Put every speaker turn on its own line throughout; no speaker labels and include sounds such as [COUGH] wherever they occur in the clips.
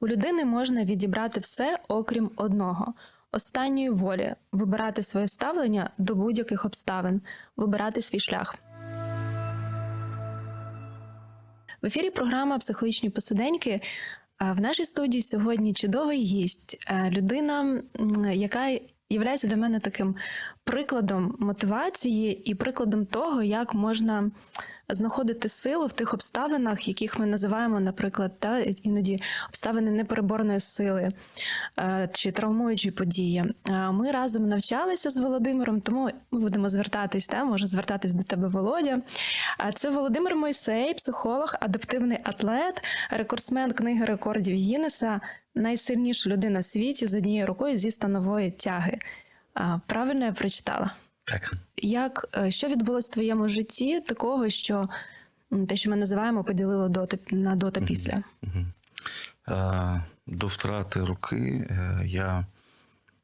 У людини можна відібрати все, окрім одного останньої волі вибирати своє ставлення до будь-яких обставин, вибирати свій шлях. В ефірі програма Психологічні посиденьки. В нашій студії сьогодні чудовий гість, е, людина, яка є для мене таким прикладом мотивації і прикладом того, як можна знаходити силу в тих обставинах, яких ми називаємо, наприклад, та іноді обставини непереборної сили е, чи травмуючі події. Е, Ми разом навчалися з Володимиром, тому ми будемо звертатись, та може звертатись до тебе, Володя. А Це Володимир Мойсей, психолог, адаптивний атлет, рекордсмен книги рекордів Гіннеса, найсильніша людина в світі з однією рукою зі станової тяги. Правильно я прочитала?
Так.
Як е, що відбулось в твоєму житті такого, що те, що ми називаємо, поділило до на до та після?
Е, До втрати руки е, я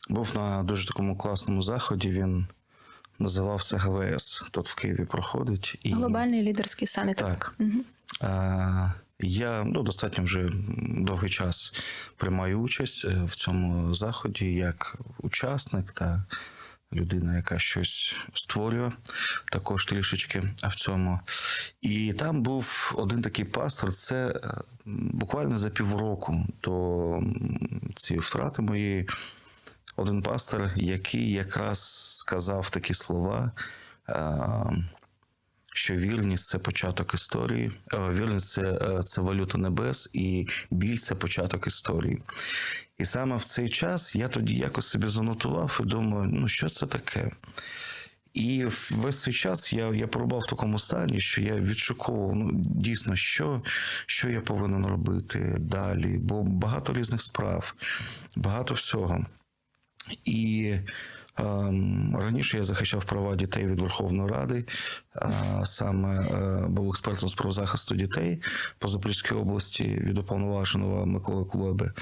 був на дуже такому класному заході. Він називався ГВС. Тут в Києві проходить. І...
Глобальний лідерський саміт.
Так.
Мгм.
Е, Я ну, достатньо вже довгий час приймаю участь в цьому заході як учасник та людина, яка щось створює, також трішечки в цьому. І там був один такий пастор. Це е, буквально за півроку до цієї втрати моєї. Один пастор, який якраз сказав такі слова. Що вірність це початок історії, е, вірність це, е, це валюта небес, і біль це початок історії. І саме в цей час я тоді якось собі занотував і думаю, ну що це таке? І весь цей час я, я пробував в такому стані, що я відшуковував ну, дійсно, що, що я повинен робити далі, бо багато різних справ, багато всього. І раніше я захищав права дітей від Верховної Ради, саме е, був експертом з правозахисту дітей по Запорізькій області від уповноваженого Миколи Кулеби.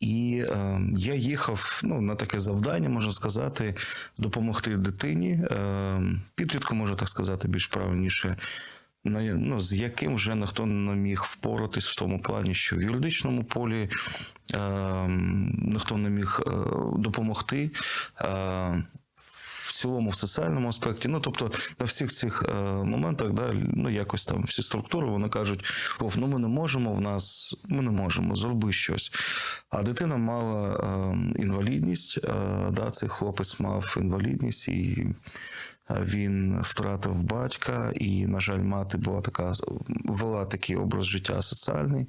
І е, я їхав ну, на таке завдання, можна сказати, допомогти дитині, е, підлітку, можна так сказати, більш правильніше, ну, з яким вже ніхто не міг впоратись в тому плані, що в юридичному полі е, ніхто не міг е, допомогти. Е, в цілому, в соціальному аспекті, ну тобто на всіх цих е, моментах, да, ну якось там всі структури вони кажуть: ну ми не можемо, в нас ми не можемо, зроби щось. А дитина мала е, інвалідність, е, да, цей хлопець мав інвалідність і. Він втратив батька, і, на жаль, мати була така вела такий образ життя соціальний.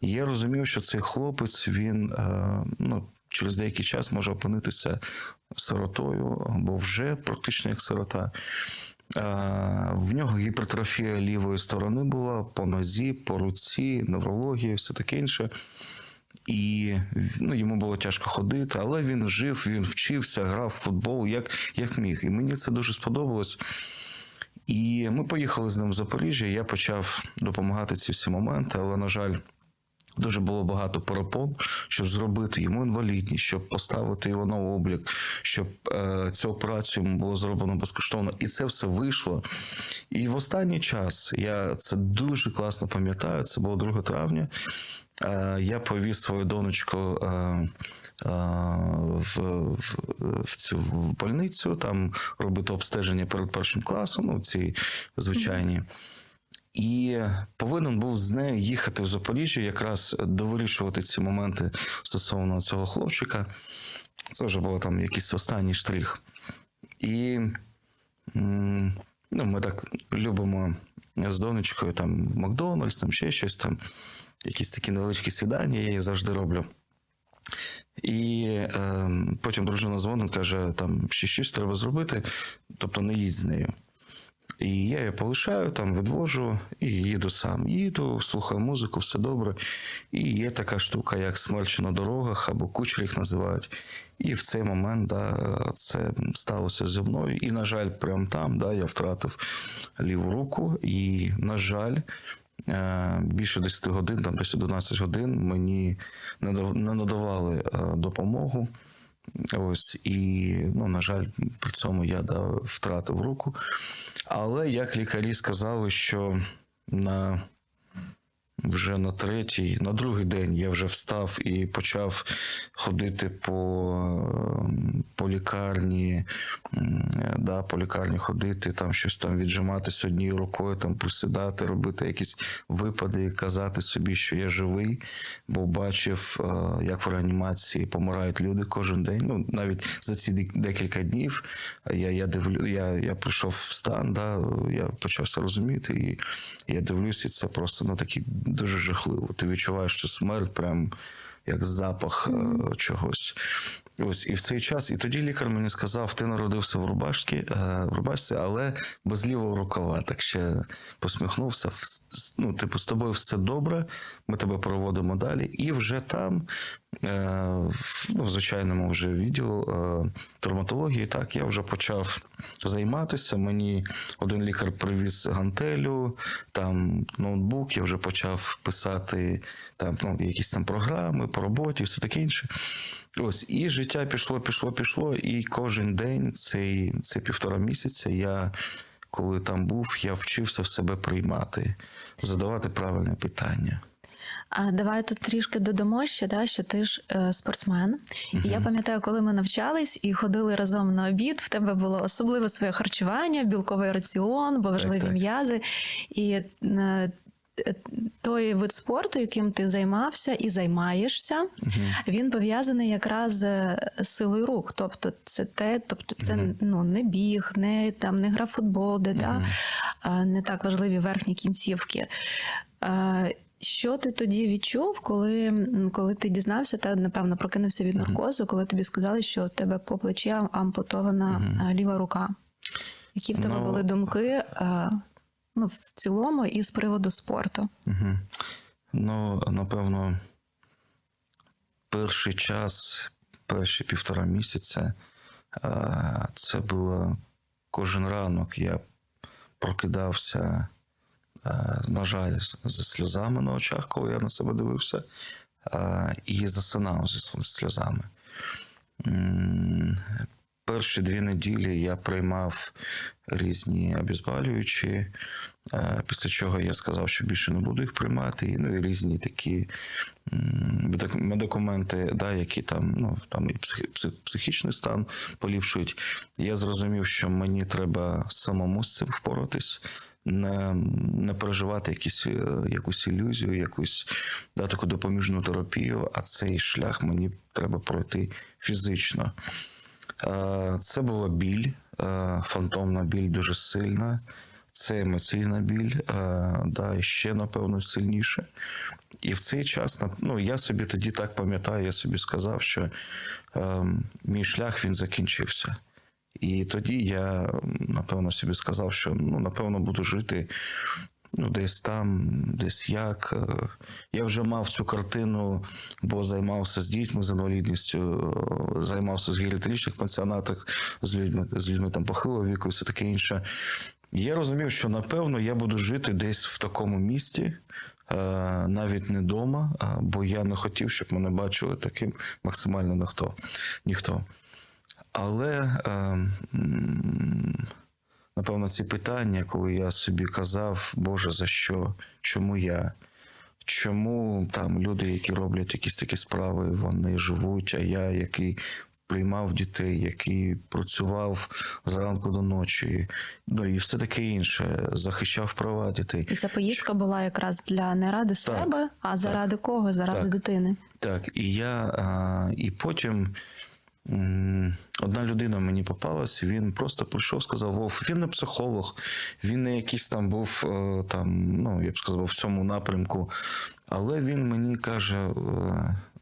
Я розумів, що цей хлопець він е, ну, через деякий час може опинитися сиротою, або вже практично як сирота. Е, В нього гіпертрофія лівої сторони була по нозі, по руці, неврологія, все таке інше. І ну, йому було тяжко ходити, але він жив, він вчився, грав в футбол як, як міг. І мені це дуже сподобалось. І ми поїхали з ним в Запоріжжя. Я почав допомагати ці всі моменти, але, на жаль, дуже було багато перепон, щоб зробити йому інвалідність, щоб поставити його на облік, щоб е, цю операцію йому було зроблено безкоштовно. І це все вийшло. І в останній час я це дуже класно пам'ятаю. Це було 2 травня. Е, Я повіз свою донечку е, е, в, в, в цю в больницю, там робити обстеження перед першим класом, ну, ці звичайні. І повинен був з нею їхати в Запоріжжя, якраз довирішувати ці моменти стосовно цього хлопчика. Це вже було там якийсь останній штрих. І ну, ми так любимо з донечкою там в Макдональдс, там ще щось там, якісь такі невеличкі свідання, я її завжди роблю. І е, потім дружина дзвонить, каже, там ще щось треба зробити, тобто не їдь з нею. І я її полишаю, там відвожу і їду сам. Їду, слухаю музику, все добре. І є така штука, як смерчі на дорогах або кучер їх називають. І в цей момент да, це сталося зі мною. І, на жаль, прямо там да, я втратив ліву руку. І, на жаль, більше 10 годин, там десь 11 годин, мені не дав- надавали е, допомогу. Ось і, ну, на жаль, при цьому я да, втратив руку. Але як лікарі сказали, що на вже на третій, на другий день я вже встав і почав ходити по, по лікарні, да, по лікарні ходити, там щось там віджиматися однією рукою, там присідати, робити якісь випади, казати собі, що я живий, бо бачив, е, як в реанімації помирають люди кожен день. Ну, навіть за ці декілька днів я, я дивлю, я, я прийшов в стан, да, я почав розуміти, і я дивлюся, і це просто ну, такі дуже жахливо. Ти відчуваєш, що смерть прям як запах е, чогось. Ось і в цей час, і тоді лікар мені сказав: ти народився в рубашці, е, в рубашці, але без лівого рукава. Так ще посміхнувся. Ну, типу, з тобою все добре. Ми тебе проводимо далі. І вже там, е, ну, в звичайному вже відділу е, травматології, так я вже почав займатися. Мені один лікар привіз гантелю, там ноутбук, я вже почав писати там ну, якісь там програми по роботі, все таке інше. Ось і життя пішло, пішло, пішло. І кожен день, цей, цей півтора місяця, я коли там був, я вчився в себе приймати, задавати правильне питання.
А давай тут трішки додамо ще, да, що ти ж е, спортсмен. І я пам'ятаю, коли ми навчались і ходили разом на обід, в тебе було особливе своє харчування, білковий раціон, бо важливі
так.
м'язи. І е, той вид спорту, яким ти займався і займаєшся, він пов'язаний якраз з силою рук. Тобто, це те, тобто це ну не біг, не там не гра в футбол, де да, не так важливі верхні кінцівки. Що ти тоді відчув, коли, коли ти дізнався та напевно прокинувся від наркозу, коли тобі сказали, що в тебе по плечі ампутована а, ліва рука? Які в тебе
Ну,
були думки ну, в цілому і з приводу спорту?
Угу. Ну, напевно, перший час, перші півтора місяця, це було кожен ранок. Я прокидався, на жаль, зі сльозами на очах, коли я на себе дивився, і засинав зі сльозами. Перші дві неділі я приймав різні обезболюючі, е, після чого я сказав, що більше не буду їх приймати. Ну і різні такі м, медик- медикаменти, да, які там, ну, там і психічний стан поліпшують. Я зрозумів, що мені треба самому з цим впоратись. Не, не переживати якісь, е, якусь ілюзію, якусь да, таку допоміжну терапію, а цей шлях мені треба пройти фізично. Е, Це була біль, е, фантомна біль дуже сильна. Це емоційна біль, е, да, ще, напевно, сильніше. І в цей час ну, я собі тоді так пам'ятаю, я собі сказав, що мій шлях він закінчився. І тоді я, напевно, собі сказав, що ну, напевно, буду жити десь там, десь як. Е, Я вже мав цю картину, бо займався з дітьми з інвалідністю, е, займався з геріатричних пансіонатах, з людьми, з людьми там похилого віку і все таке інше. Я розумів, що напевно я буду жити десь в такому місті, е, навіть не вдома, бо я не хотів, щоб мене бачили таким максимально ніхто. ніхто. Але е, напевно, ці питання, коли я собі казав, Боже, за що? Чому я? Чому там люди, які роблять якісь такі справи, вони живуть, а я, який приймав дітей, який працював зранку до ночі, ну і все таке інше, захищав права дітей.
І ця поїздка була якраз для не ради себе, а заради кого? Заради
Так.
дитини.
Так, і я, а, і потім одна людина мені попалась, він просто прийшов, сказав: Вов, він не психолог, він не якийсь там був е, там, ну я б сказав, в цьому напрямку. Але він мені каже: е,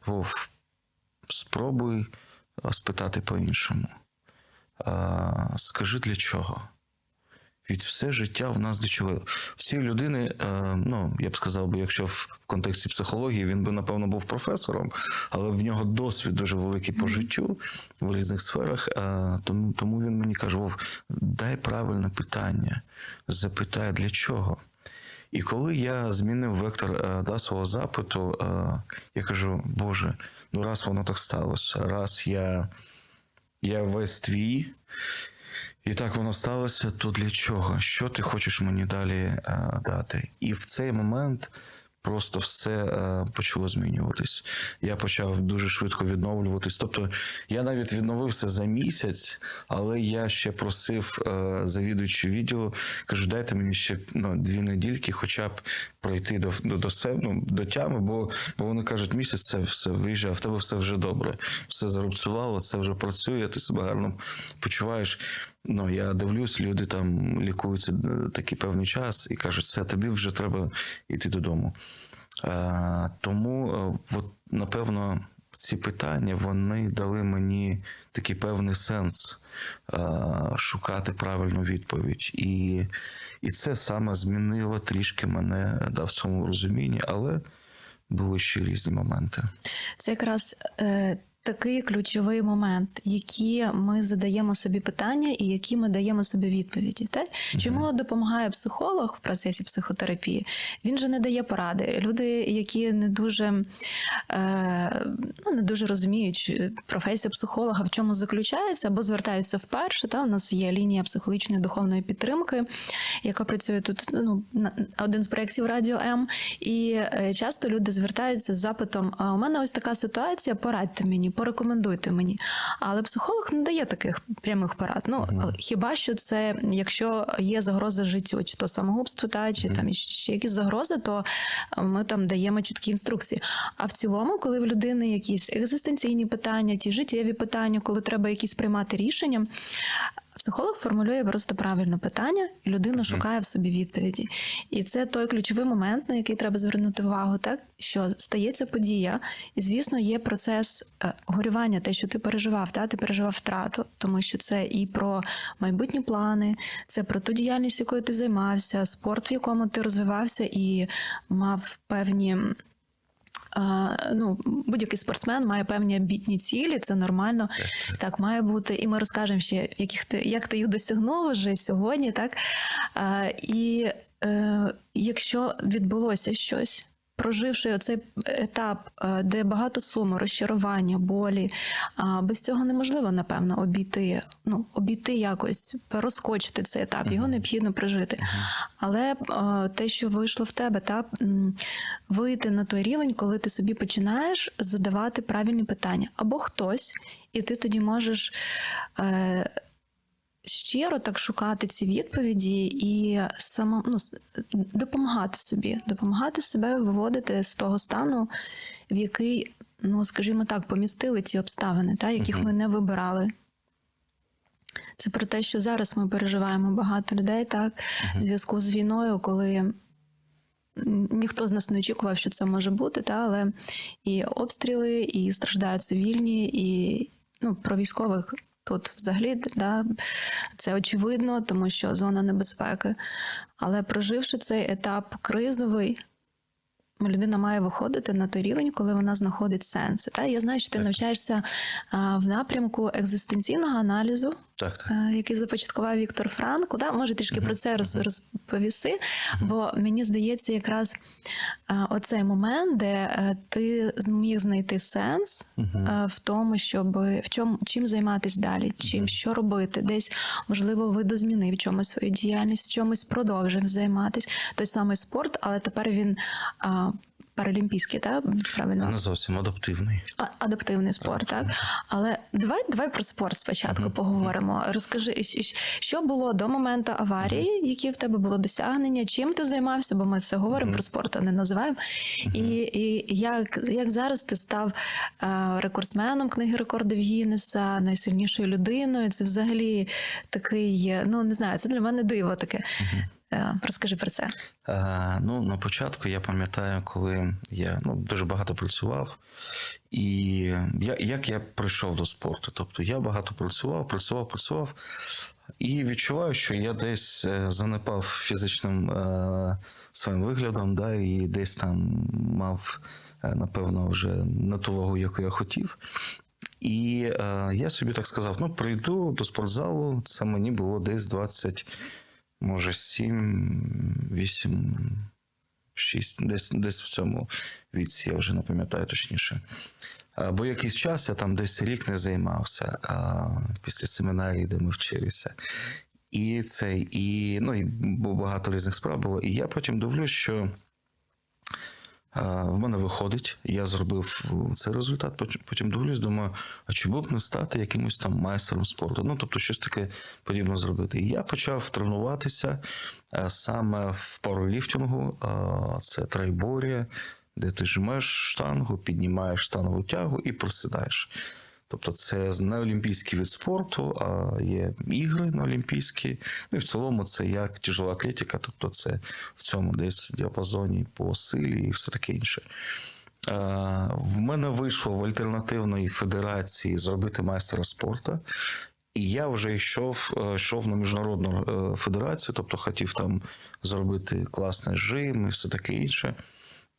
Вов, спробуй спитати по-іншому. Скажи для чого? Від все життя в нас чого? В цій людини, е, ну я б сказав би, якщо в контексті психології він би напевно був професором, але в нього досвід дуже великий по життю в різних сферах. е, Тому, тому він мені каже: Вов, дай правильне питання, запитай для чого. І коли я змінив вектор е, да, свого запиту, я кажу: Боже, ну раз воно так сталося, раз я, я весь твій. І так воно сталося, то для чого? Що ти хочеш мені далі а, дати? І в цей момент просто все е, почало змінюватись. Я почав дуже швидко відновлюватись. Тобто я навіть відновився за місяць, але я ще просив е, завідуючи відділу, кажу, дайте мені ще ну, дві недільки, хоча б пройти до до, до себе, ну, до тями, бо, бо вони кажуть, місяць це все виїжджає, в тебе все вже добре, все зарубцювало, все вже працює, ти себе гарно почуваєш. Ну, я дивлюсь, люди там лікуються е, такий певний час і кажуть, все, тобі вже треба йти додому. А, тому, е, от, напевно, ці питання вони дали мені такий певний сенс а, шукати правильну відповідь. І, і це саме змінило трішки мене да, в цьому розумінні, але були ще різні моменти.
Це якраз е, такий ключовий момент, які ми задаємо собі питання і які ми даємо собі відповіді. Те, чому допомагає психолог в процесі психотерапії? Він же не дає поради. Люди, які не дуже е, ну, не дуже розуміють, чи професія психолога в чому заключається, або звертаються вперше. Та у нас є лінія психологічної духовної підтримки, яка працює тут. Ну на один з проєктів Радіо М. І е, часто люди звертаються з запитом: а у мене ось така ситуація, порадьте мені, порекомендуйте мені. Але психолог не дає таких прямих порад. Ну
Мгм.
хіба що це, якщо є загроза життю, чи то самогубство, та чи там ще якісь загрози, то ми там даємо чіткі інструкції. А в цілому, коли в людини якісь екзистенційні питання, ті життєві питання, коли треба якісь приймати рішення. Психолог формулює просто правильне питання, і людина шукає в собі відповіді. І це той ключовий момент, на який треба звернути увагу, так що стається подія, і звісно, є процес е, горювання, те, що ти переживав, та ти переживав втрату, тому що це і про майбутні плани, це про ту діяльність, якою ти займався, спорт, в якому ти розвивався і мав певні. Ну, будь-який спортсмен має певні амбітні цілі, це нормально. Так має бути. І ми розкажемо ще, яких ти, як ти їх досягнув вже сьогодні, так? І е, якщо відбулося щось, проживши оцей етап, е, де багато суму, розчарування, болі, без цього неможливо, напевно, обійти, ну, обійти якось, розкочити цей етап, його необхідно прожити. Але е, те, що вийшло в тебе, та вийти на той рівень, коли ти собі починаєш задавати правильні питання, або хтось, і ти тоді можеш. Щиро так шукати ці відповіді і само, ну, допомагати собі, допомагати себе виводити з того стану, в який, ну скажімо так, помістили ці обставини, та, яких ми не вибирали. Це про те, що зараз ми переживаємо багато людей, так, в зв'язку з війною, коли ніхто з нас не очікував, що це може бути, та, але і обстріли, і страждають цивільні, і ну, про військових тут взагалі да, це очевидно, тому що зона небезпеки. Але проживши цей етап кризовий, людина має виходити на той рівень, коли вона знаходить сенси. Та я знаю, що ти навчаєшся в напрямку екзистенційного аналізу,
Так, так.
е, який започаткував Віктор Франкл. Да? Може, трішки про це роз, розповіси, бо мені здається, якраз е, оцей момент, де е, ти зміг знайти сенс в тому, щоб в чому чим займатися далі, чим що робити, десь можливо видозмінив чомусь свою діяльність, чомусь продовжив займатися. Той самий спорт, але тепер він. Паралімпійський, так? Правильно?
Не зовсім адаптивний.
А- адаптивний спорт, так? Але давай, давай про спорт спочатку поговоримо. Розкажи, що було до моменту аварії, які в тебе було досягнення, чим ти займався, бо ми все говоримо про спорт, а не називаємо. І, і як, як зараз ти став е, рекордсменом книги рекордів Гіннеса, найсильнішою людиною. Це взагалі такий, ну не знаю, це для мене диво таке. Е, Розкажи про це.
Е, ну, на початку я пам'ятаю, коли я ну, дуже багато працював, і я, як я прийшов до спорту. Тобто я багато працював, працював, працював, і відчуваю, що я десь е, занепав фізичним е, своїм виглядом, да, і десь там мав, напевно, вже не ту вагу, яку я хотів. І е, я собі так сказав: ну, прийду до спортзалу, це мені було десь 20, може, 7, 8, 6, десь, десь в цьому віці, я вже не пам'ятаю точніше. Бо якийсь час я там десь рік не займався а, після семінарії, де ми вчилися. І це, і, ну, і багато різних справ було. І я потім дивлюсь, що В мене виходить, я зробив цей результат, потім- дивлюсь, думаю, а чому б не стати якимось там майстером спорту? Ну, тобто, щось таке подібне зробити. І я почав тренуватися е, саме в пауерліфтингу, це трайборія, де ти жмеш штангу, піднімаєш штанову тягу і присідаєш. Тобто це не олімпійський від спорту, а є ігри на олімпійські. Ну і в цілому це як тяжела атлетика, тобто це в цьому десь діапазоні по силі і все таке інше. В мене вийшло в альтернативної федерації зробити майстера спорту. І я вже йшов, е, йшов на міжнародну е, федерацію, тобто хотів там зробити класний жим і все таке інше.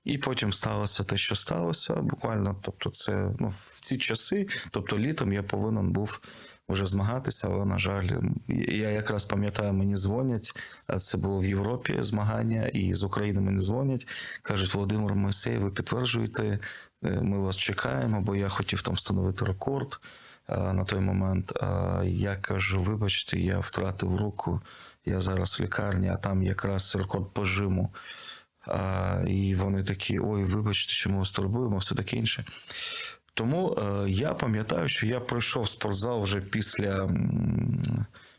І потім сталося те, що сталося. Буквально, тобто, це ну, в ці часи, тобто літом я повинен був вже змагатися, але, на жаль, я якраз пам'ятаю, мені дзвонять. Це було в Європі змагання, і з України мені дзвонять. Кажуть, Володимир Моїсей, ви підтверджуєте, е, ми вас чекаємо, бо я хотів там встановити рекорд на той момент. Я кажу: вибачте, я втратив руку, я зараз в лікарні, а там якраз рекорд по жиму. А, і вони такі: ой, вибачте, що ми вас турбуємо, все таке інше. Тому е, я пам'ятаю, що я пройшов спортзал вже після,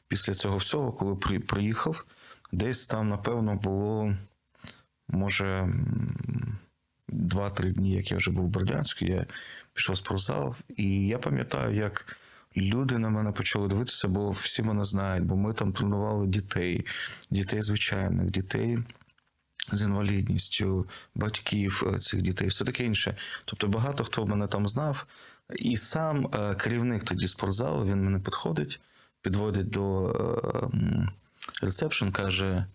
після цього всього, коли при, приїхав. Десь там, напевно, було, може, 2-3 дні, як я вже був в Бердянську, я пішов в спортзал, і я пам'ятаю, як люди на мене почали дивитися, бо всі мене знають, бо ми там тренували дітей, дітей звичайних, дітей з інвалідністю, батьків е, цих дітей, все таке інше. Тобто багато хто мене там знав. І сам е, керівник тоді спортзалу він мене підходить, підводить до е, ресепшн, каже: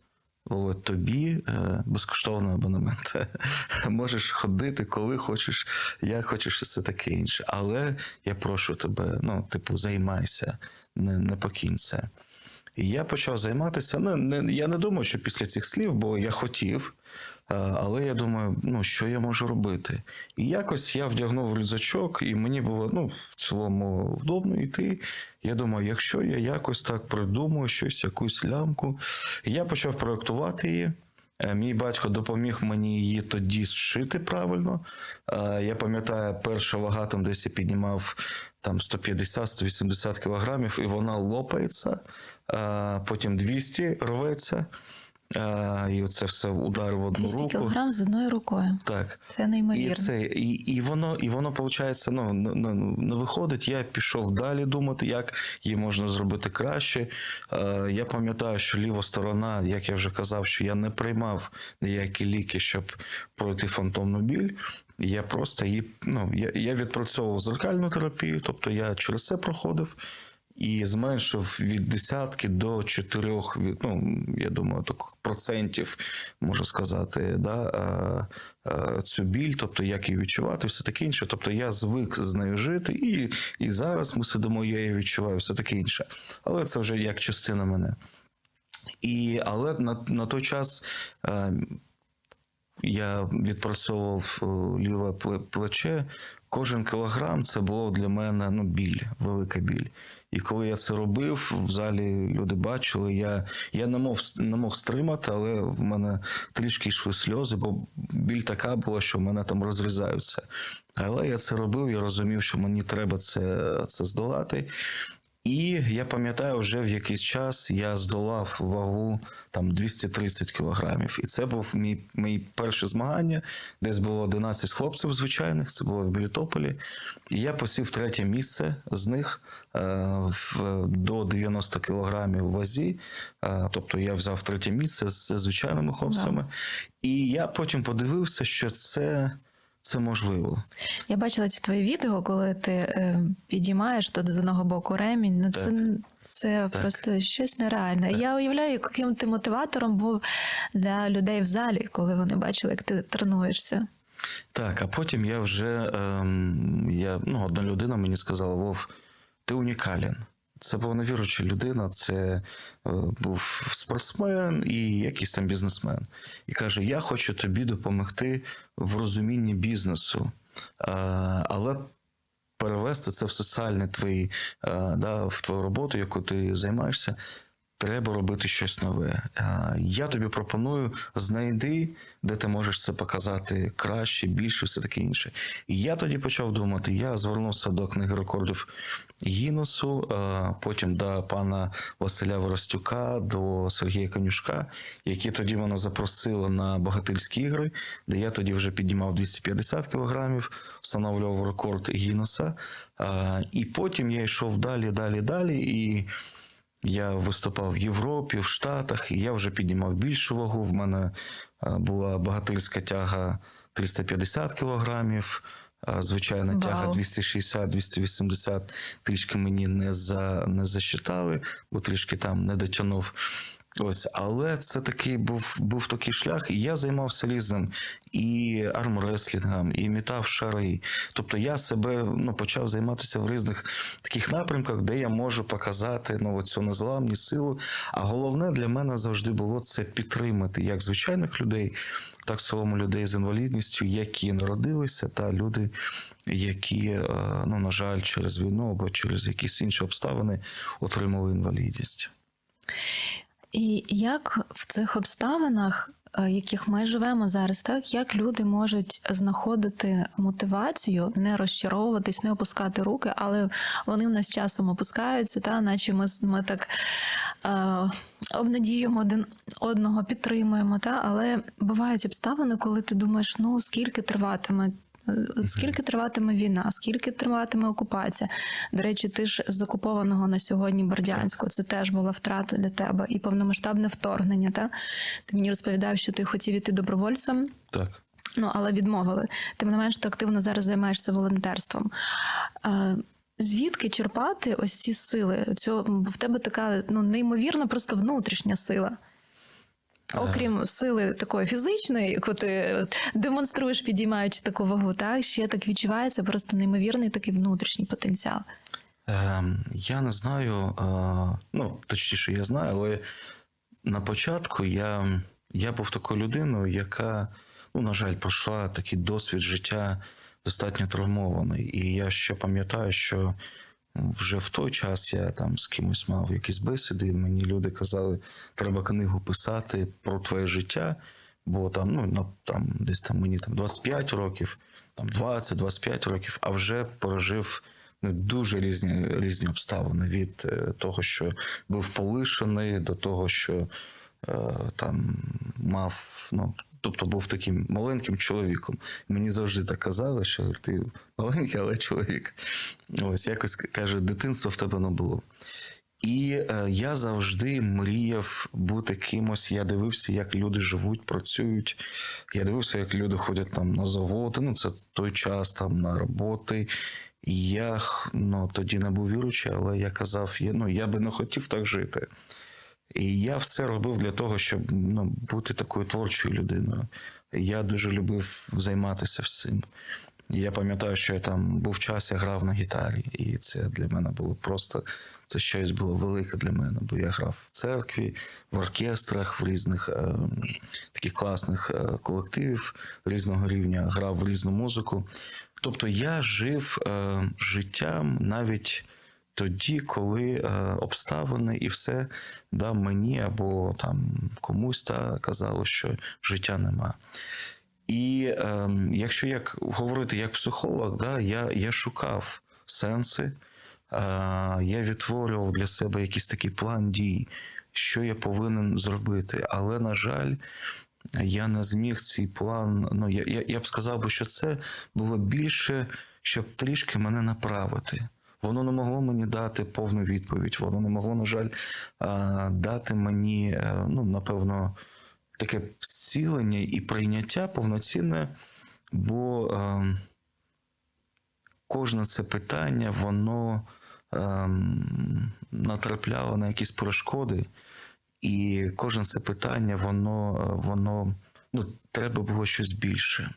О, тобі безкоштовний абонемент. [LAUGHS] Можеш ходити, коли хочеш, як хочеш, все таке інше. Але я прошу тебе, ну, типу, займайся, не, не покинь це. І я почав займатися. Ну, не, я не думаю, що після цих слів, бо я хотів, е, але я думаю, ну що я можу робити? І якось я вдягнув рюкзачок, і мені було ну, в цілому вдобно йти. Я думаю, якщо я якось так придумаю щось, якусь лямку, я почав проектувати її. Е, Мій батько допоміг мені її тоді зшити правильно. Е, Я пам'ятаю, перша вага там десь я піднімав там 150-180 кілограмів, і вона лопається, потім 200 рветься, е, і це все удар в одну
200
руку.
кілограм з одною рукою.
Так.
Це
І це і, і воно, і воно виходить, ну, не, не, не виходить. Я пішов далі думати, як її можна зробити краще. Е, я пам'ятаю, що ліва сторона, як я вже казав, що я не приймав ніякі ліки, щоб пройти фантомну біль. Я просто її, ну, я, я відпрацьовував зеркальну терапію, тобто я через це проходив. І зменшив від десятки до чотирьох, ну я думаю, так процентів можу сказати, да, е, е, цю біль, тобто як її відчувати, все таке інше. Тобто я звик з нею жити, і, і зараз ми сидимо, я її відчуваю, все таке інше. Але це вже як частина мене. І, але на, на той час. Я відпрацьовував е, ліве плече. Кожен кілограм це було для мене ну, біль, велика біль. І коли я це робив, в залі люди бачили, я, я не, мог, не мог стримати, але в мене трішки йшли сльози, бо біль така була, що в мене там розрізаються. Але я це робив, я розумів, що мені треба це, це здолати. І я пам'ятаю, вже в якийсь час я здолав вагу там 230 кілограмів. І це був мій, мій перше змагання. Десь було 11 хлопців звичайних, це було в Мелітополі. І я посів третє місце з них е, в, до 90 кілограмів в вазі. Е, тобто я взяв третє місце з звичайними хлопцями. І я потім подивився, що це, це можливо.
Я бачила ці твої відео, коли ти е, підіймаєш тут з одного боку ремінь. Ну це, це
Так.
просто щось нереальне. Я уявляю, яким ти мотиватором був для людей в залі, коли вони бачили, як ти тренуєшся.
Так, а потім я вже ем, я, ну, одна людина мені сказала: Вов, ти унікален. Це була невіруюча людина, це е, був спортсмен і якийсь там бізнесмен. І каже: Я хочу тобі допомогти в розумінні бізнесу, е, але перевести це в соціальні твої, е, да, в твою роботу, яку ти займаєшся. Треба робити щось нове. Я тобі пропоную знайди, де ти можеш це показати краще, більше, все таке інше. І я тоді почав думати. Я звернувся до книги рекордів Гіннесу, а, потім до пана Василя Воростюка, до Сергія Конюшка, які тоді мене запросили на багатильські ігри, де я тоді вже піднімав 250 кілограмів, встановлював рекорд Гіннеса. А, І потім я йшов далі, далі, далі. І я виступав в Європі, в Штатах, і я вже піднімав більшу вагу. В мене була багатильська тяга 350 кілограмів. а, Звичайна тяга
Вау.
260-280 трішки мені не за не засчитали, бо трішки там не дотягнув. Ось, але це такий був, був такий шлях, і я займався різним і армреслінгом, і мітав шари. Тобто я себе ну, почав займатися в різних таких напрямках, де я можу показати ну, цю незламність силу. А головне для мене завжди було це підтримати як звичайних людей, так цілому людей з інвалідністю, які народилися, та люди, які, е, ну, на жаль, через війну або через якісь інші обставини отримали інвалідність.
І як в цих обставинах, е, яких ми живемо зараз, так як люди можуть знаходити мотивацію, не розчаровуватись, не опускати руки, але вони в нас часом опускаються, та наче ми, ми так е, обнадіюємо один одного, підтримуємо, та але бувають обставини, коли ти думаєш, ну скільки триватиме. Е, Скільки триватиме війна, скільки триватиме окупація? До речі, ти ж з окупованого на сьогодні Бердянську. Це теж була втрата для тебе і повномасштабне вторгнення. Та ти мені розповідав, що ти хотів іти добровольцем.
Так.
Ну, але відмовили. Тим не менш, ти активно зараз займаєшся волонтерством. Е, Звідки черпати ось ці сили? Цього, в тебе така ну, неймовірна, просто внутрішня сила. Окрім сили такої фізичної, яку ти демонструєш, підіймаючи таку вагу, так ще так відчувається просто неймовірний такий внутрішній потенціал.
Ем, я не знаю, е, ну, точніше, я знаю, але на початку я, я був такою людиною, яка, ну, на жаль, пройшла такий досвід життя достатньо травмований. І я ще пам'ятаю, що вже в той час я там з кимось мав якісь бесіди, мені люди казали, треба книгу писати про твоє життя, бо там, ну, там десь там мені там 25 років, там 20-25 років, а вже пережив ну, дуже різні, різні обставини від е, того, що був полишений, до того, що е, там мав, ну, тобто був таким маленьким чоловіком. Мені завжди так казали, що ти маленький, але чоловік. Ось якось каже, дитинства в тебе не було. І е, я завжди мріяв бути кимось. Я дивився, як люди живуть, працюють. Я дивився, як люди ходять там на заводи. Ну, це той час там на роботи. І я ну, тоді не був віручий, але я казав, я, ну, я би не хотів так жити. І я все робив для того, щоб ну, бути такою творчою людиною. Я дуже любив займатися всім. Я пам'ятаю, що я там був час, я грав на гітарі, і це для мене було просто це щось було велике для мене, бо я грав в церкві, в оркестрах, в різних е, таких класних е, колективів різного рівня, грав в різну музику. Тобто я жив е, життям навіть тоді, коли е, обставини і все да, мені або там комусь та казало, що життя нема. І е, якщо як говорити як психолог, да, я, я шукав сенси, е, я відтворював для себе якийсь такий план дій, що я повинен зробити. Але, на жаль, я не зміг цей план. Ну, я, я, я б сказав що це було більше, щоб трішки мене направити. Воно не могло мені дати повну відповідь. Воно не могло, на жаль, дати мені, е, ну, напевно, таке зцілення і прийняття повноцінне, бо е, кожне це питання, воно е, натрапляло на якісь перешкоди, і кожне це питання, воно, е, воно ну, треба було щось більше.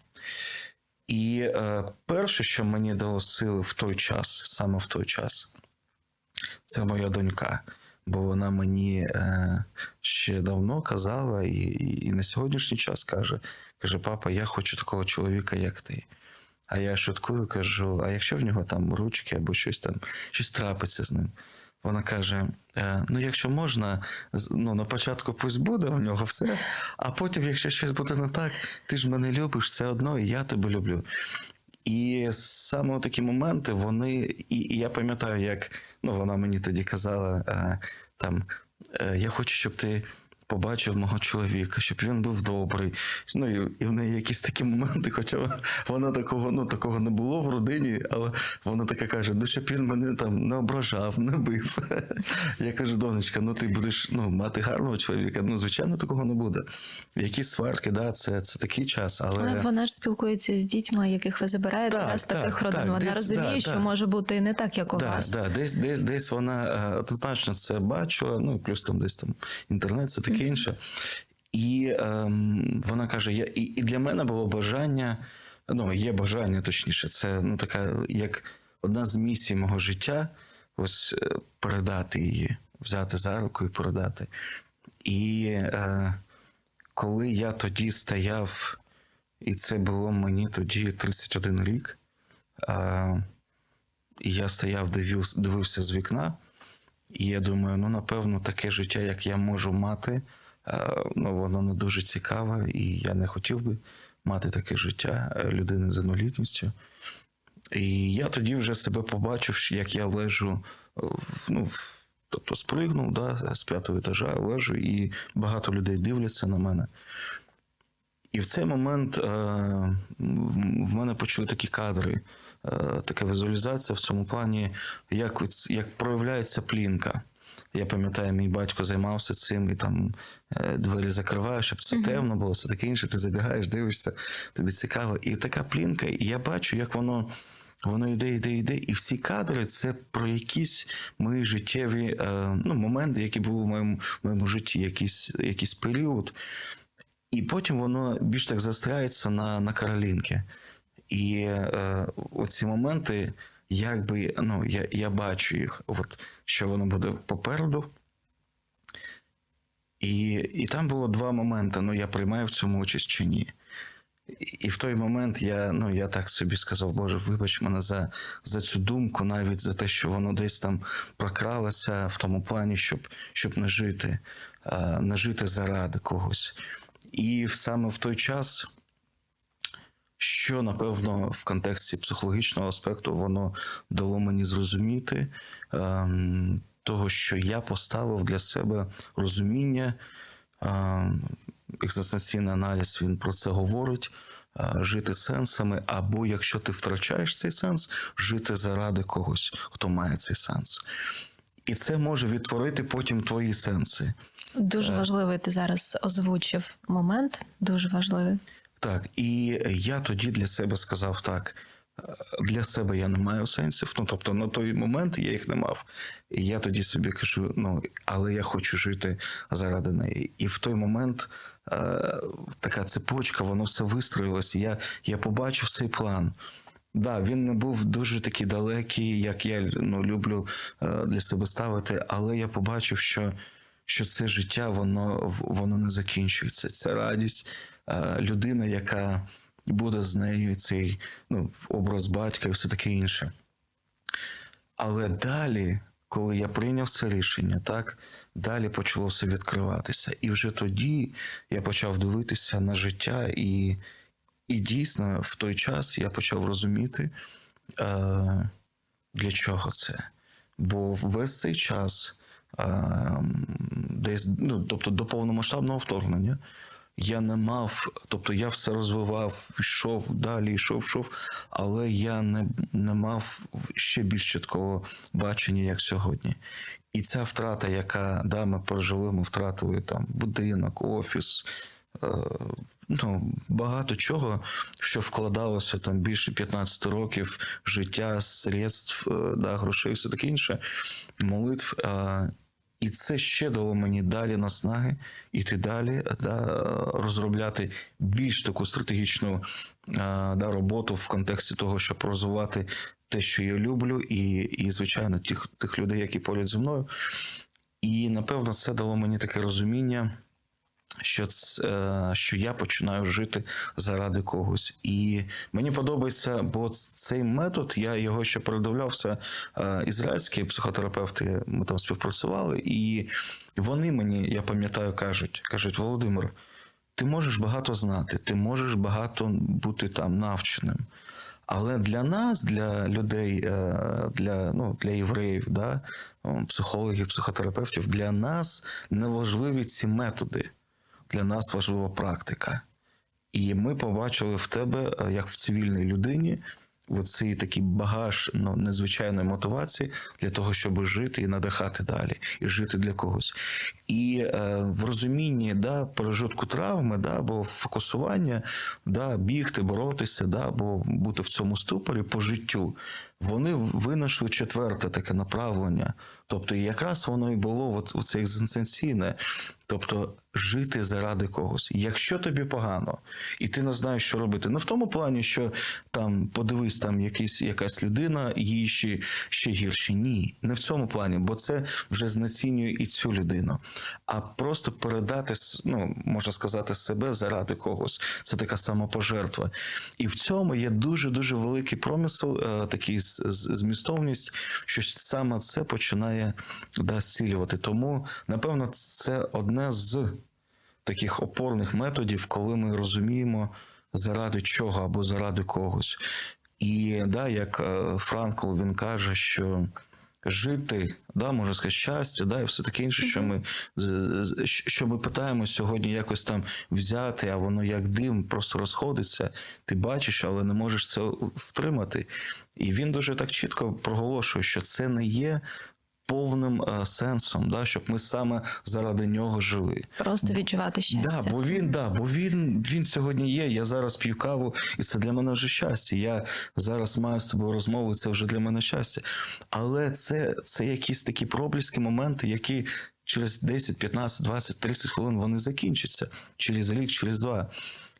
І е, перше, що мені дало сили в той час, саме в той час, це моя донька. Бо вона мені е, ще давно казала, і, і, і на сьогоднішній час каже: каже: Папа, я хочу такого чоловіка, як ти. А я шуткую, кажу: а якщо в нього там ручки або щось там, щось трапиться з ним? Вона каже: е, ну, якщо можна, ну, на початку пусть буде в нього все, а потім, якщо щось буде не так, ти ж мене любиш все одно, і я тебе люблю. І саме такі моменти, вони. І, і я пам'ятаю, як ну, вона мені тоді казала: е, там, е, я хочу, щоб ти побачив мого чоловіка, щоб він був добрий. Ну, і, і в неї якісь такі моменти, хоча вона- вона такого, ну, такого не було в родині, але вона така каже: ну, щоб він мене там не ображав, не бив. Я кажу, донечка, ну ти будеш ну, мати гарного чоловіка. Ну, звичайно, такого не буде. Якісь сварки, да, це, це такий час, але.
Але вона ж спілкується з дітьми, яких ви забираєте
Так,
з таких
так,
родин.
так,
Вона
десь,
розуміє,
да,
що
да.
може бути не так, як у
Да,
вас.
да, десь, десь, десь вона е, однозначно це бачила, ну плюс там десь там інтернет, це таке інше. І ем, вона каже: я, і, і для мене було бажання, ну, є бажання, точніше, це ну, така, як одна з місій мого життя, ось е, передати її, взяти за руку і передати. І е, коли я тоді стояв, і це було мені тоді 31 рік. Е, і я стояв, дивив, дивився з вікна, і я думаю, ну, напевно, таке життя, як я можу мати, е, ну, воно не дуже цікаве, і я не хотів би мати таке життя е, людини з інвалідністю. І я тоді вже себе побачив, як я лежу, е, ну, тобто спригнув да, з п'ятого етажа, лежу, і багато людей дивляться на мене. І в цей момент е, в- мене почали такі кадри, така візуалізація в цьому плані, як, як проявляється плінка. Я пам'ятаю, мій батько займався цим і там е, двері закриває, щоб це темно було, все таке інше. Ти забігаєш, дивишся, тобі цікаво. І така плінка, і я бачу, як воно. Воно йде, йде, йде, і всі кадри це про якісь мої життєві е, ну, моменти, які були в моєму, в моєму житті, якийсь, якийсь період. І потім воно більш так застряється на, на Каролінки. І е, оці моменти, якби ну, я, я бачу їх, от, що воно буде попереду. І, і там було два моменти: ну, я приймаю в цьому участь чи ні. І, і в той момент я, ну, я так собі сказав, Боже, вибач мене за, за цю думку, навіть за те, що воно десь там прокралося в тому плані, щоб, щоб не жити, е, не жити заради когось. І саме в той час, що напевно в контексті психологічного аспекту воно дало мені зрозуміти, ем, того, що я поставив для себе розуміння. ем, Екзистенційний аналіз він про це говорить. е, Жити сенсами, або якщо ти втрачаєш цей сенс, жити заради когось, хто має цей сенс. І це може відтворити потім твої сенси.
Дуже важливий ти зараз озвучив момент, дуже важливий.
Так, і я тоді для себе сказав так: е, для себе я не маю сенсів. Ну, тобто, на той момент я їх не мав. І я тоді собі кажу: ну, але я хочу жити заради неї. І в той момент е, така цепочка, воно все вистроїлося. Я, я побачив цей план. Да, він не був дуже такий далекий, як я ну, люблю е, для себе ставити, але я побачив, що, що це життя воно, воно не закінчується. Це радість, людина, яка буде з нею, цей ну, образ батька і все таке інше. Але далі, коли я прийняв це рішення, так далі почало все відкриватися. І вже тоді я почав дивитися на життя, і, і дійсно в той час я почав розуміти, е, для чого це. Бо весь цей час, е, десь, ну, тобто до повномасштабного вторгнення, я не мав, тобто я все розвивав, йшов далі, йшов, йшов, але я не, не мав ще більш чіткого бачення, як сьогодні. І ця втрата, яка да, ми пережили, ми втратили там будинок, офіс, е, ну, багато чого, що вкладалося там більше 15 років життя, средств, е, да, грошей, все таке інше, молитв. І це ще дало мені далі наснаги іти далі, да, розробляти більш таку стратегічну да, роботу в контексті того, щоб розвивати те, що я люблю, і, і звичайно, тих, тих людей, які поряд зі мною. І напевно це дало мені таке розуміння, що, е, що я починаю жити заради когось. І мені подобається, бо цей метод, я його ще передивлявся. е, Ізраїльські психотерапевти, ми там співпрацювали, і вони мені, я пам'ятаю, кажуть, кажуть, Володимир, ти можеш багато знати, ти можеш багато бути там навченим. Але для нас, для людей, е, для, ну, для євреїв, да, психологів, психотерапевтів, для нас не важливі ці методи. Для нас важлива практика. І ми побачили в тебе, е, як в цивільній людині, оцей такий багаж ну, незвичайної мотивації для того, щоб жити і надихати далі, і жити для когось. І е, в розумінні да, пережитку травми, да, або фокусування, да, бігти, боротися, да, або бути в цьому ступорі по життю, вони винайшли четверте таке направлення. Тобто, якраз воно і було от, оце екзистенційне. Тобто жити заради когось. Якщо тобі погано, і ти не знаєш, що робити. Не в тому плані, що там подивись, там якийсь, якась людина, їй ще, ще гірше. Ні, не в цьому плані, бо це вже знецінює і цю людину. А просто передати, ну, можна сказати, себе заради когось. Це така самопожертва. І в цьому є дуже-дуже великий промисел, е, такий змістовність, що саме це починає да, зцілювати. Тому, напевно, це одне з таких опорних методів, коли ми розуміємо, заради чого або заради когось. І да, як е, Франкл він каже, що жити, да, можна сказати, щастя, да, і все таке інше, що ми, що ми питаємо сьогодні якось там взяти, а воно як дим просто розходиться. Ти бачиш, але не можеш це втримати. І він дуже так чітко проголошує, що це не є повним е, сенсом, да, щоб ми саме заради нього жили.
Просто відчувати щастя.
Да, бо він, да, бо він, він сьогодні є. Я зараз п'ю каву, і це для мене вже щастя. Я зараз маю з тобою розмову, і це вже для мене щастя. Але це, це якісь такі пробліски, моменти, які через 10, 15, 20, 30 хвилин вони закінчаться через рік, через два.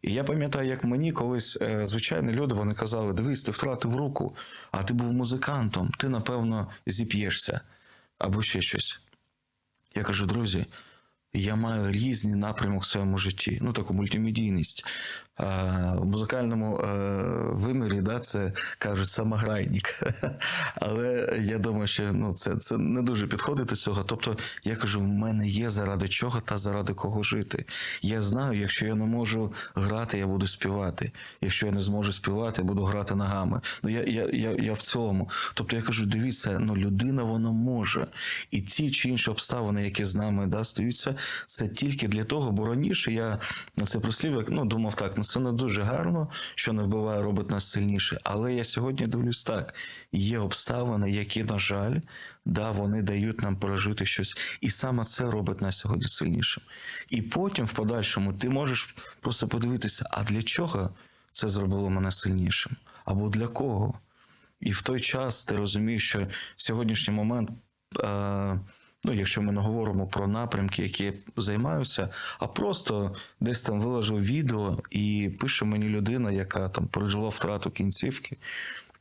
І я пам'ятаю, як мені колись е, звичайні люди вони казали: дивись, ти втратив руку, а ти був музикантом, ти напевно зіп'єшся або ще щось. Я кажу, друзі, я маю різні напрямок в своєму житті, ну таку мультимедійність. В музикальному е, вимірі да, це кажуть самограйник. [LAUGHS] Але я думаю, що ну, це, це не дуже підходить до цього. Тобто, я кажу, в мене є заради чого та заради кого жити. Я знаю, якщо я не можу грати, я буду співати. Якщо я не зможу співати, я буду грати ногами. Ну я, я, я, я в цьому. Тобто я кажу, дивіться, ну людина вона може. І ті чи інші обставини, які з нами да, стаються, це тільки для того, бо раніше я на це прислів'я ну, думав так, ну це не дуже гарно, що не вбиває, робить нас сильніше. Але я сьогодні дивлюсь так: є обставини, які, на жаль, да, вони дають нам пережити щось. І саме це робить нас сьогодні сильнішим. І потім, в подальшому, ти можеш просто подивитися, а для чого це зробило мене сильнішим? Або для кого? І в той час ти розумієш, що сьогоднішній момент, е, ну, якщо ми не говоримо про напрямки, які я займаюся, а просто десь там виложив відео і пише мені людина, яка там пережила втрату кінцівки.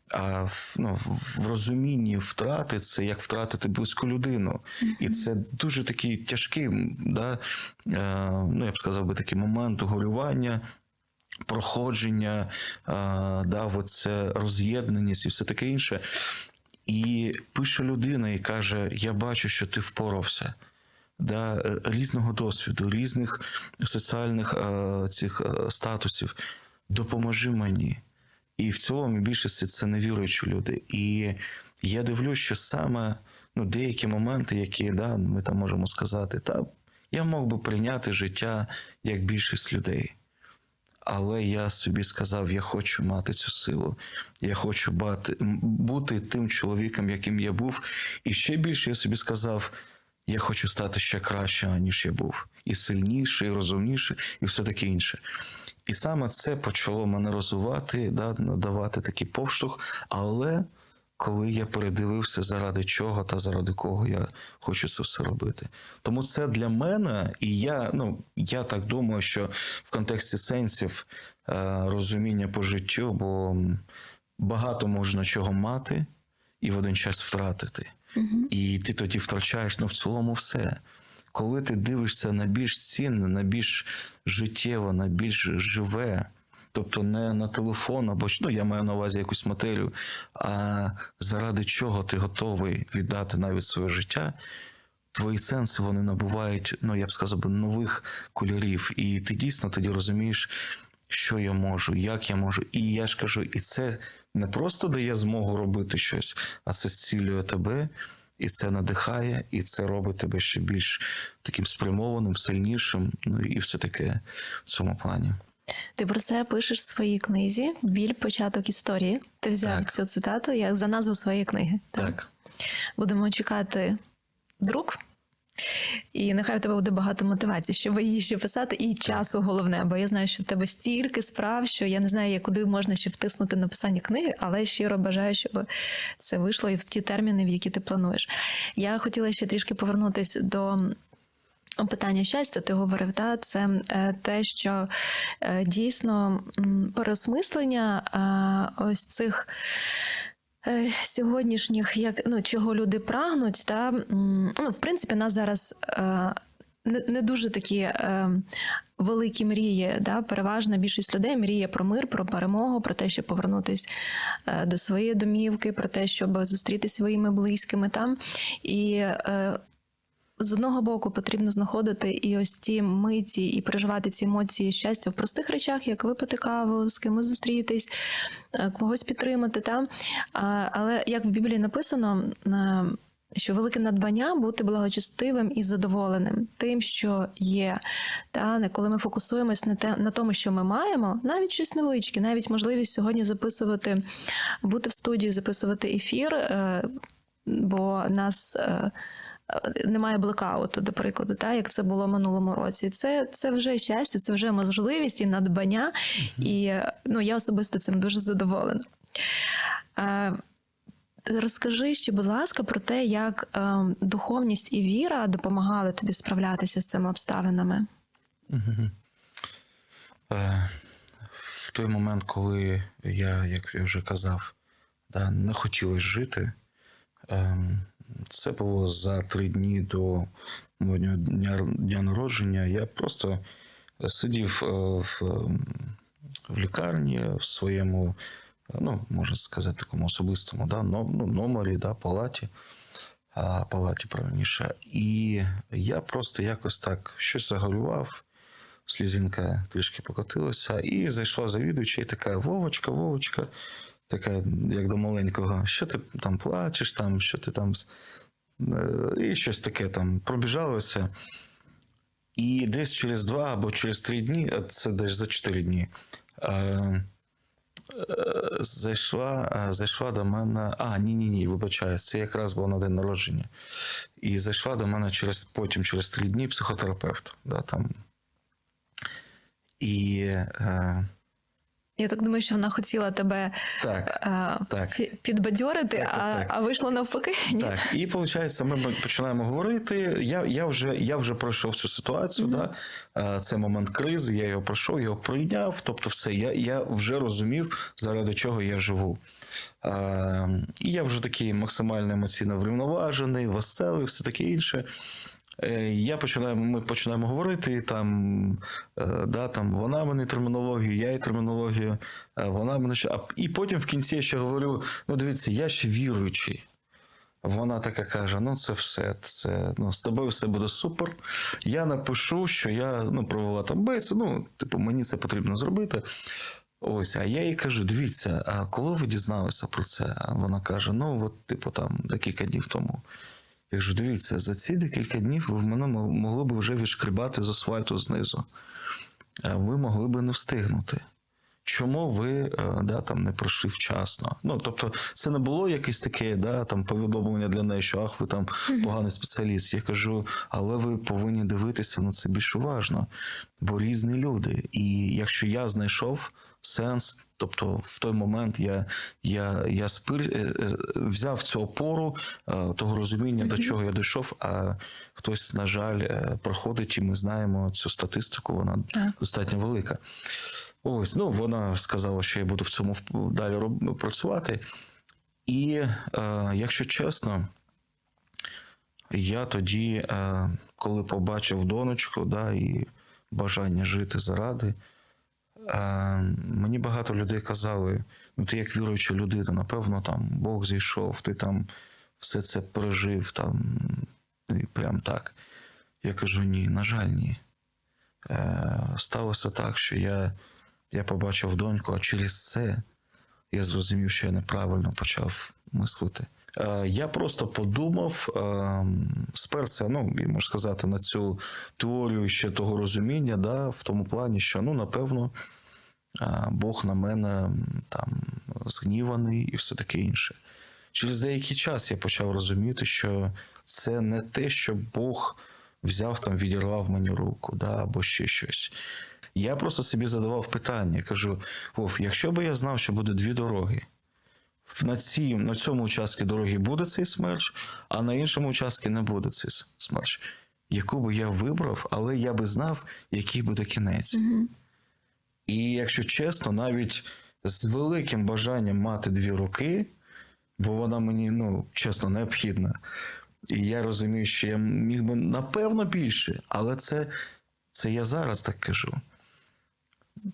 А в, ну, в розумінні втрати це як втратити близьку людину. І це дуже такий тяжкий, да, е, ну я б сказав би такий момент горювання проходження, а, да, оце роз'єднаність і все таке інше. І пише людина і каже: Я бачу, що ти впорався. Да, е, різного досвіду, різних соціальних е, цих е, статусів. Допоможи мені. І в цілому більшості це невіруючі люди. І я дивлюсь, що саме ну, деякі моменти, які да, ми там можемо сказати, та я мог би прийняти життя як більшість людей. Але я собі сказав: я хочу мати цю силу, я хочу бати, бути тим чоловіком, яким я був. І ще більше я собі сказав: я хочу стати ще краще, ніж я був, і сильніше, і розумніше, і все таке інше. І саме це почало мене розвивати, да, надавати такий поштовх. Але коли я передивився, заради чого та заради кого я хочу це все робити. Тому це для мене, і я, ну, я так думаю, що в контексті сенсів е, розуміння по життю, бо багато можна чого мати і в один час втратити. І ти тоді втрачаєш ну, в цілому все. коли ти дивишся на більш цінне, на більш життєве, на більш живе. Тобто не на телефон або ну, я маю на увазі якусь матерію, а заради чого ти готовий віддати навіть своє життя, твої сенси вони набувають, ну я б сказав, би, нових кольорів. І ти дійсно тоді розумієш, що я можу, як я можу. І я ж кажу, і це не просто дає змогу робити щось, а це зцілює тебе, і це надихає, і це робить тебе ще більш таким спрямованим, сильнішим. Ну і все таке в цьому плані.
Ти про це пишеш в своїй книзі Біль початок історії. Ти взяв
Так.
цю цитату як за назву своєї книги.
Так.
Будемо чекати друк. І нехай в тебе буде багато мотивації, щоб її ще писати, і часу головне, бо я знаю, що в тебе стільки справ, що я не знаю, куди можна ще втиснути написання книги, але щиро бажаю, щоб це вийшло і в ті терміни, в які ти плануєш. Я хотіла ще трішки повернутися до Питання щастя, ти говорив, та це е, те, що е, дійсно переосмислення е, ось цих сьогоднішніх, як ну чого люди прагнуть, та ну в принципі нас зараз. Не, не дуже такі великі мрії, да? переважна більшість людей мріє про мир, про перемогу, про те, щоб повернутися до своєї домівки, про те, щоб зустрітися своїми близькими там. І е, з одного боку потрібно знаходити і ось ці миті, і переживати ці емоції щастя в простих речах, як випити каву, з кимось зустрітись, е, когось підтримати. Та? Але як в Біблії написано, е, що велике надбання бути благочестивим і задоволеним тим, що є. Та коли ми фокусуємось на те на тому, що ми маємо, навіть щось невеличке, навіть можливість сьогодні записувати, бути в студії, записувати ефір, е, бо нас. Е, немає блекауту, до прикладу, та як це було минулому році. Це, це вже щастя, це вже можливість і надбання, і ну я особисто цим дуже задоволена. Е, Розкажи ще, будь ласка, про те, як е, духовність і віра допомагали тобі справлятися з цими обставинами.
Е, В той момент, коли я, як я вже казав, да, не хотілося жити, ем, це було за три дні до мого дня, дня, народження. Я просто сидів е, в, в лікарні в своєму, ну, можна сказати, такому особистому да, ну, номері, да, палаті. Палаті правильніше. І я просто якось так щось загорював, слізинка трішки покотилася, і зайшла завідувача, і така Вовочка, Вовочка, така, як до маленького, що ти там плачеш, там, що ти там. е, І щось таке там пробіжалося. І десь через два або через три дні, а це десь за чотири дні. е, е, Зайшла, зайшла до мене. А, ні, ні, вибачаюсь, це якраз було на день народження. І зайшла до мене через потім, через три дні, психотерапевт. Да, там. І е,
Я так думаю, що вона хотіла тебе
так,
е,
так.
підбадьорити,
Так, так,
а,
так.
а вийшло навпаки. Ні?
Так, і виходить, ми починаємо говорити. Я, я, вже, я вже пройшов цю ситуацію. Да? Е, Це момент кризи, я його пройшов, його прийняв. Тобто, все, я, я вже розумів, заради чого я живу. Е, І я вже такий максимально емоційно врівноважений, веселий, все таке інше. Е, Я починаю, ми починаємо говорити, там, е, да, там вона мене термінологію, я їй термінологію, е, вона мене ще. І потім в кінці я ще говорю: ну, дивіться, я ще віруючий. Вона така каже: ну, це все, це ну, з тобою все буде супер. Я напишу, що я ну, провела там бесіду, ну, типу, мені це потрібно зробити. Ось, а я їй кажу: дивіться, а коли ви дізналися про це? Вона каже: ну, от, типу, там декілька днів тому. Я кажу, дивіться, за ці декілька днів ви в мене мо- могли б вже відшкрібати з асфальту знизу. А Ви могли б не встигнути. Чому ви е, да, там не пройшли вчасно? Ну, тобто, це не було якесь таке да, там, повідомлення для неї, що ах, ви там поганий спеціаліст. Я кажу, але ви повинні дивитися на це більш уважно, бо різні люди. І якщо я знайшов сенс, тобто в той момент я, я, я спир, е, е, взяв цю опору того розуміння, до чого я дійшов, а хтось, на жаль, проходить, і ми знаємо цю статистику, вона
Так.
достатньо велика. Ось, ну вона сказала, що я буду в цьому далі працювати. І е, якщо чесно, я тоді, е, коли побачив донечку, да, і бажання жити заради, е, мені багато людей казали: ну, ти як віруюча людина, напевно, там Бог зійшов, ти там все це пережив, там, і прям так. Я кажу: ні, на жаль, ні. Е, сталося так, що я, я побачив доньку, а через це я зрозумів, що я неправильно почав мислити. Е, Я просто подумав, е, сперся, ну, можна сказати, на цю теорію ще того розуміння, да, в тому плані, що ну, напевно, е, Бог на мене там згніваний і все таке інше. Через деякий час я почав розуміти, що це не те, що Бог взяв там, відірвав мені руку, да, або ще щось. Я просто собі задавав питання. Кажу: Вов, якщо би я знав, що буде дві дороги, на, цій, на цьому участку дороги буде цей смерч, а на іншому участку не буде цей смерч. Яку би я вибрав, але я би знав, який буде кінець. І якщо чесно, навіть з великим бажанням мати дві руки, бо вона мені, ну, чесно, необхідна. І я розумію, що я міг би напевно більше, але це, це я зараз так кажу.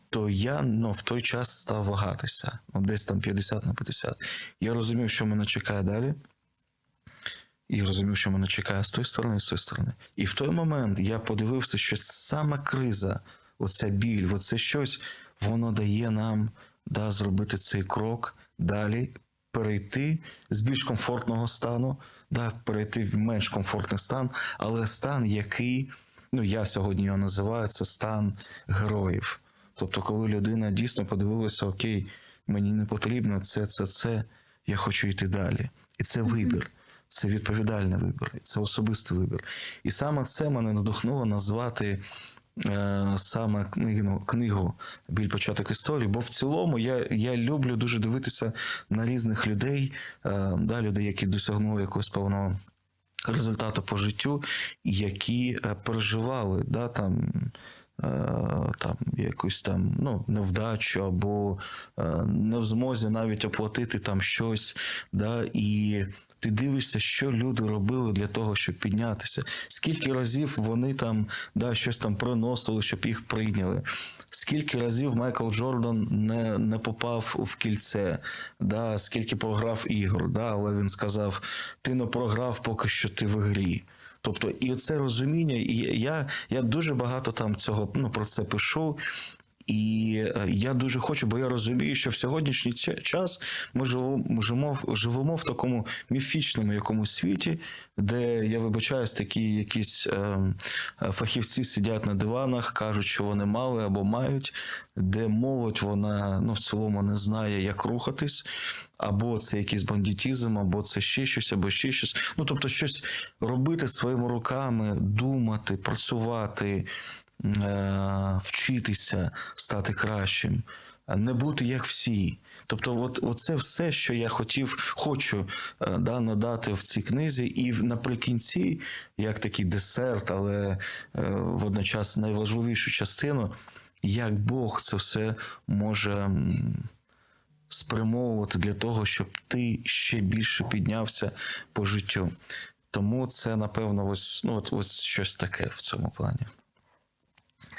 То я ну, в той час став вагатися, ну, десь там 50 на 50. Я розумів, що мене чекає далі. І розумів, що мене чекає з тої сторони, і з тої сторони. І в той момент я подивився, що саме криза, оця біль, оце щось, воно дає нам да, зробити цей крок далі, перейти з більш комфортного стану, да, перейти в менш комфортний стан, але стан, який, ну я сьогодні його називаю, це стан героїв. Тобто, коли людина дійсно подивилася, окей, мені не потрібно це, це, це, я хочу йти далі. І це вибір. Це відповідальний вибір, це особистий вибір. І саме це мене надихнуло назвати е, саме книгу, книгу Біль початок історії. Бо в цілому я, я люблю дуже дивитися на різних людей, е, да, людей, які досягнули якогось певного результату по життю, які е, переживали да, там. Е, Там якусь там ну, невдачу, або е, не в змозі навіть оплатити там щось, да, і ти дивишся, що люди робили для того, щоб піднятися. Скільки разів вони там да, щось там приносили, щоб їх прийняли. Скільки разів Майкл Джордан не, не попав в кільце, да, скільки програв ігор, да, але він сказав: ти не програв, поки що ти в грі. Тобто, і це розуміння, і я, я дуже багато там цього ну, про це пишу. І е, я дуже хочу, бо я розумію, що в сьогоднішній час ми живемо, живемо, в- такому міфічному якомусь світі, де я вибачаюсь, такі якісь е, фахівці сидять на диванах, кажуть, що вони мали або мають, де молодь вона ну, в цілому не знає, як рухатись, або це якийсь бандитізм, або це ще щось, або ще щось. Ну тобто, щось робити своїми руками, думати, працювати вчитися стати кращим, не бути як всі. Тобто, от, оце все, що я хотів, хочу е, да, надати в цій книзі, і наприкінці, як такий десерт, але е, водночас найважливішу частину, як Бог це все може. Спрямовувати для того, щоб ти ще більше піднявся по життю. Тому це, напевно, ось, ну, ось щось таке в цьому плані.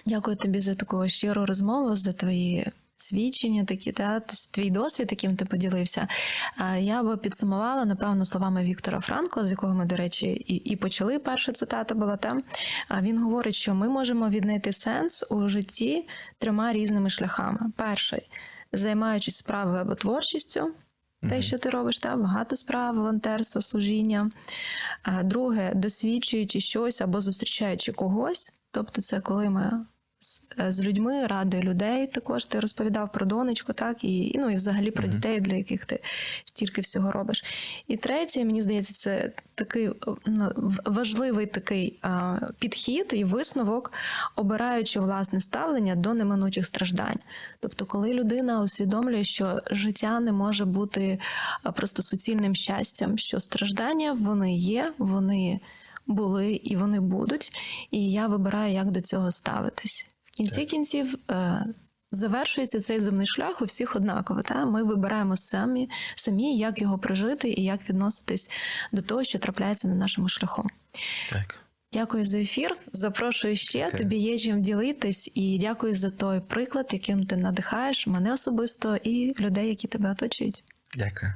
Дякую тобі за таку щиру розмову, за твої свідчення, такі та твій досвід, яким ти поділився. Я би підсумувала, напевно, словами Віктора Франкла, з якого ми, до речі, і, і почали. Перша цитата була там. Він говорить, що ми можемо віднайти сенс у житті трьома різними шляхами. Перший займаючись справою або творчістю. Те, що ти робиш, та багато справ, волонтерство, служіння. Друге, досвідчуючи щось або зустрічаючи когось. Тобто, це коли ми з, е, з людьми, ради людей. Також ти розповідав про донечку, так і ну і взагалі про дітей, для яких ти стільки всього робиш. І третє, мені здається, це такий ну, важливий такий а, підхід і висновок, обираючи власне ставлення до неминучих страждань. Тобто, коли людина усвідомлює, що життя не може бути просто суцільним щастям, що страждання вони є, вони були і вони будуть. І я вибираю, як до цього ставитись. В кінці кінців е, завершується цей земний шлях у всіх однаково. Та? Ми вибираємо самі, самі, як його прожити і як відноситись до того, що трапляється на нашому шляху.
Так.
Дякую за ефір. Запрошую ще.
Дякую.
Тобі є чим ділитись, і дякую за той приклад, яким ти надихаєш мене особисто і людей, які тебе оточують.
Дякую.